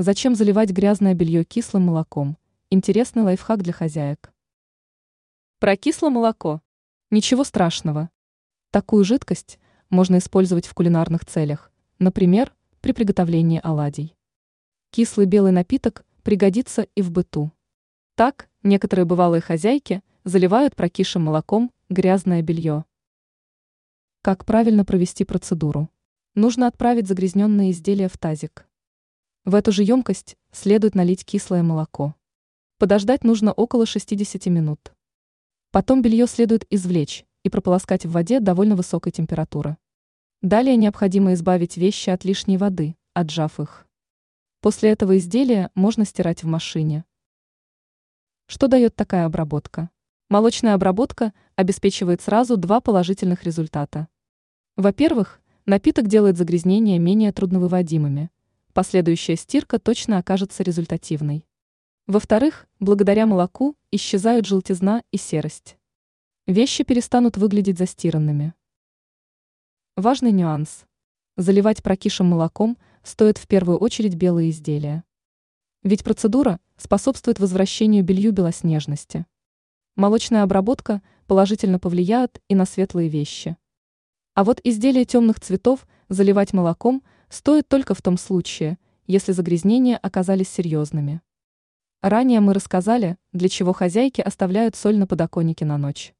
Зачем заливать грязное белье кислым молоком? Интересный лайфхак для хозяек. Про кислое молоко. Ничего страшного. Такую жидкость можно использовать в кулинарных целях, например, при приготовлении оладий. Кислый белый напиток пригодится и в быту. Так, некоторые бывалые хозяйки заливают прокисшим молоком грязное белье. Как правильно провести процедуру? Нужно отправить загрязненные изделия в тазик. В эту же емкость следует налить кислое молоко. Подождать нужно около 60 минут. Потом белье следует извлечь и прополоскать в воде довольно высокой температуры. Далее необходимо избавить вещи от лишней воды, отжав их. После этого изделия можно стирать в машине. Что дает такая обработка? Молочная обработка обеспечивает сразу два положительных результата. Во-первых, напиток делает загрязнения менее трудновыводимыми – последующая стирка точно окажется результативной. Во-вторых, благодаря молоку исчезают желтизна и серость. Вещи перестанут выглядеть застиранными. Важный нюанс. Заливать прокисшим молоком стоит в первую очередь белые изделия. Ведь процедура способствует возвращению белью белоснежности. Молочная обработка положительно повлияет и на светлые вещи. А вот изделия темных цветов заливать молоком – стоит только в том случае, если загрязнения оказались серьезными. Ранее мы рассказали, для чего хозяйки оставляют соль на подоконнике на ночь.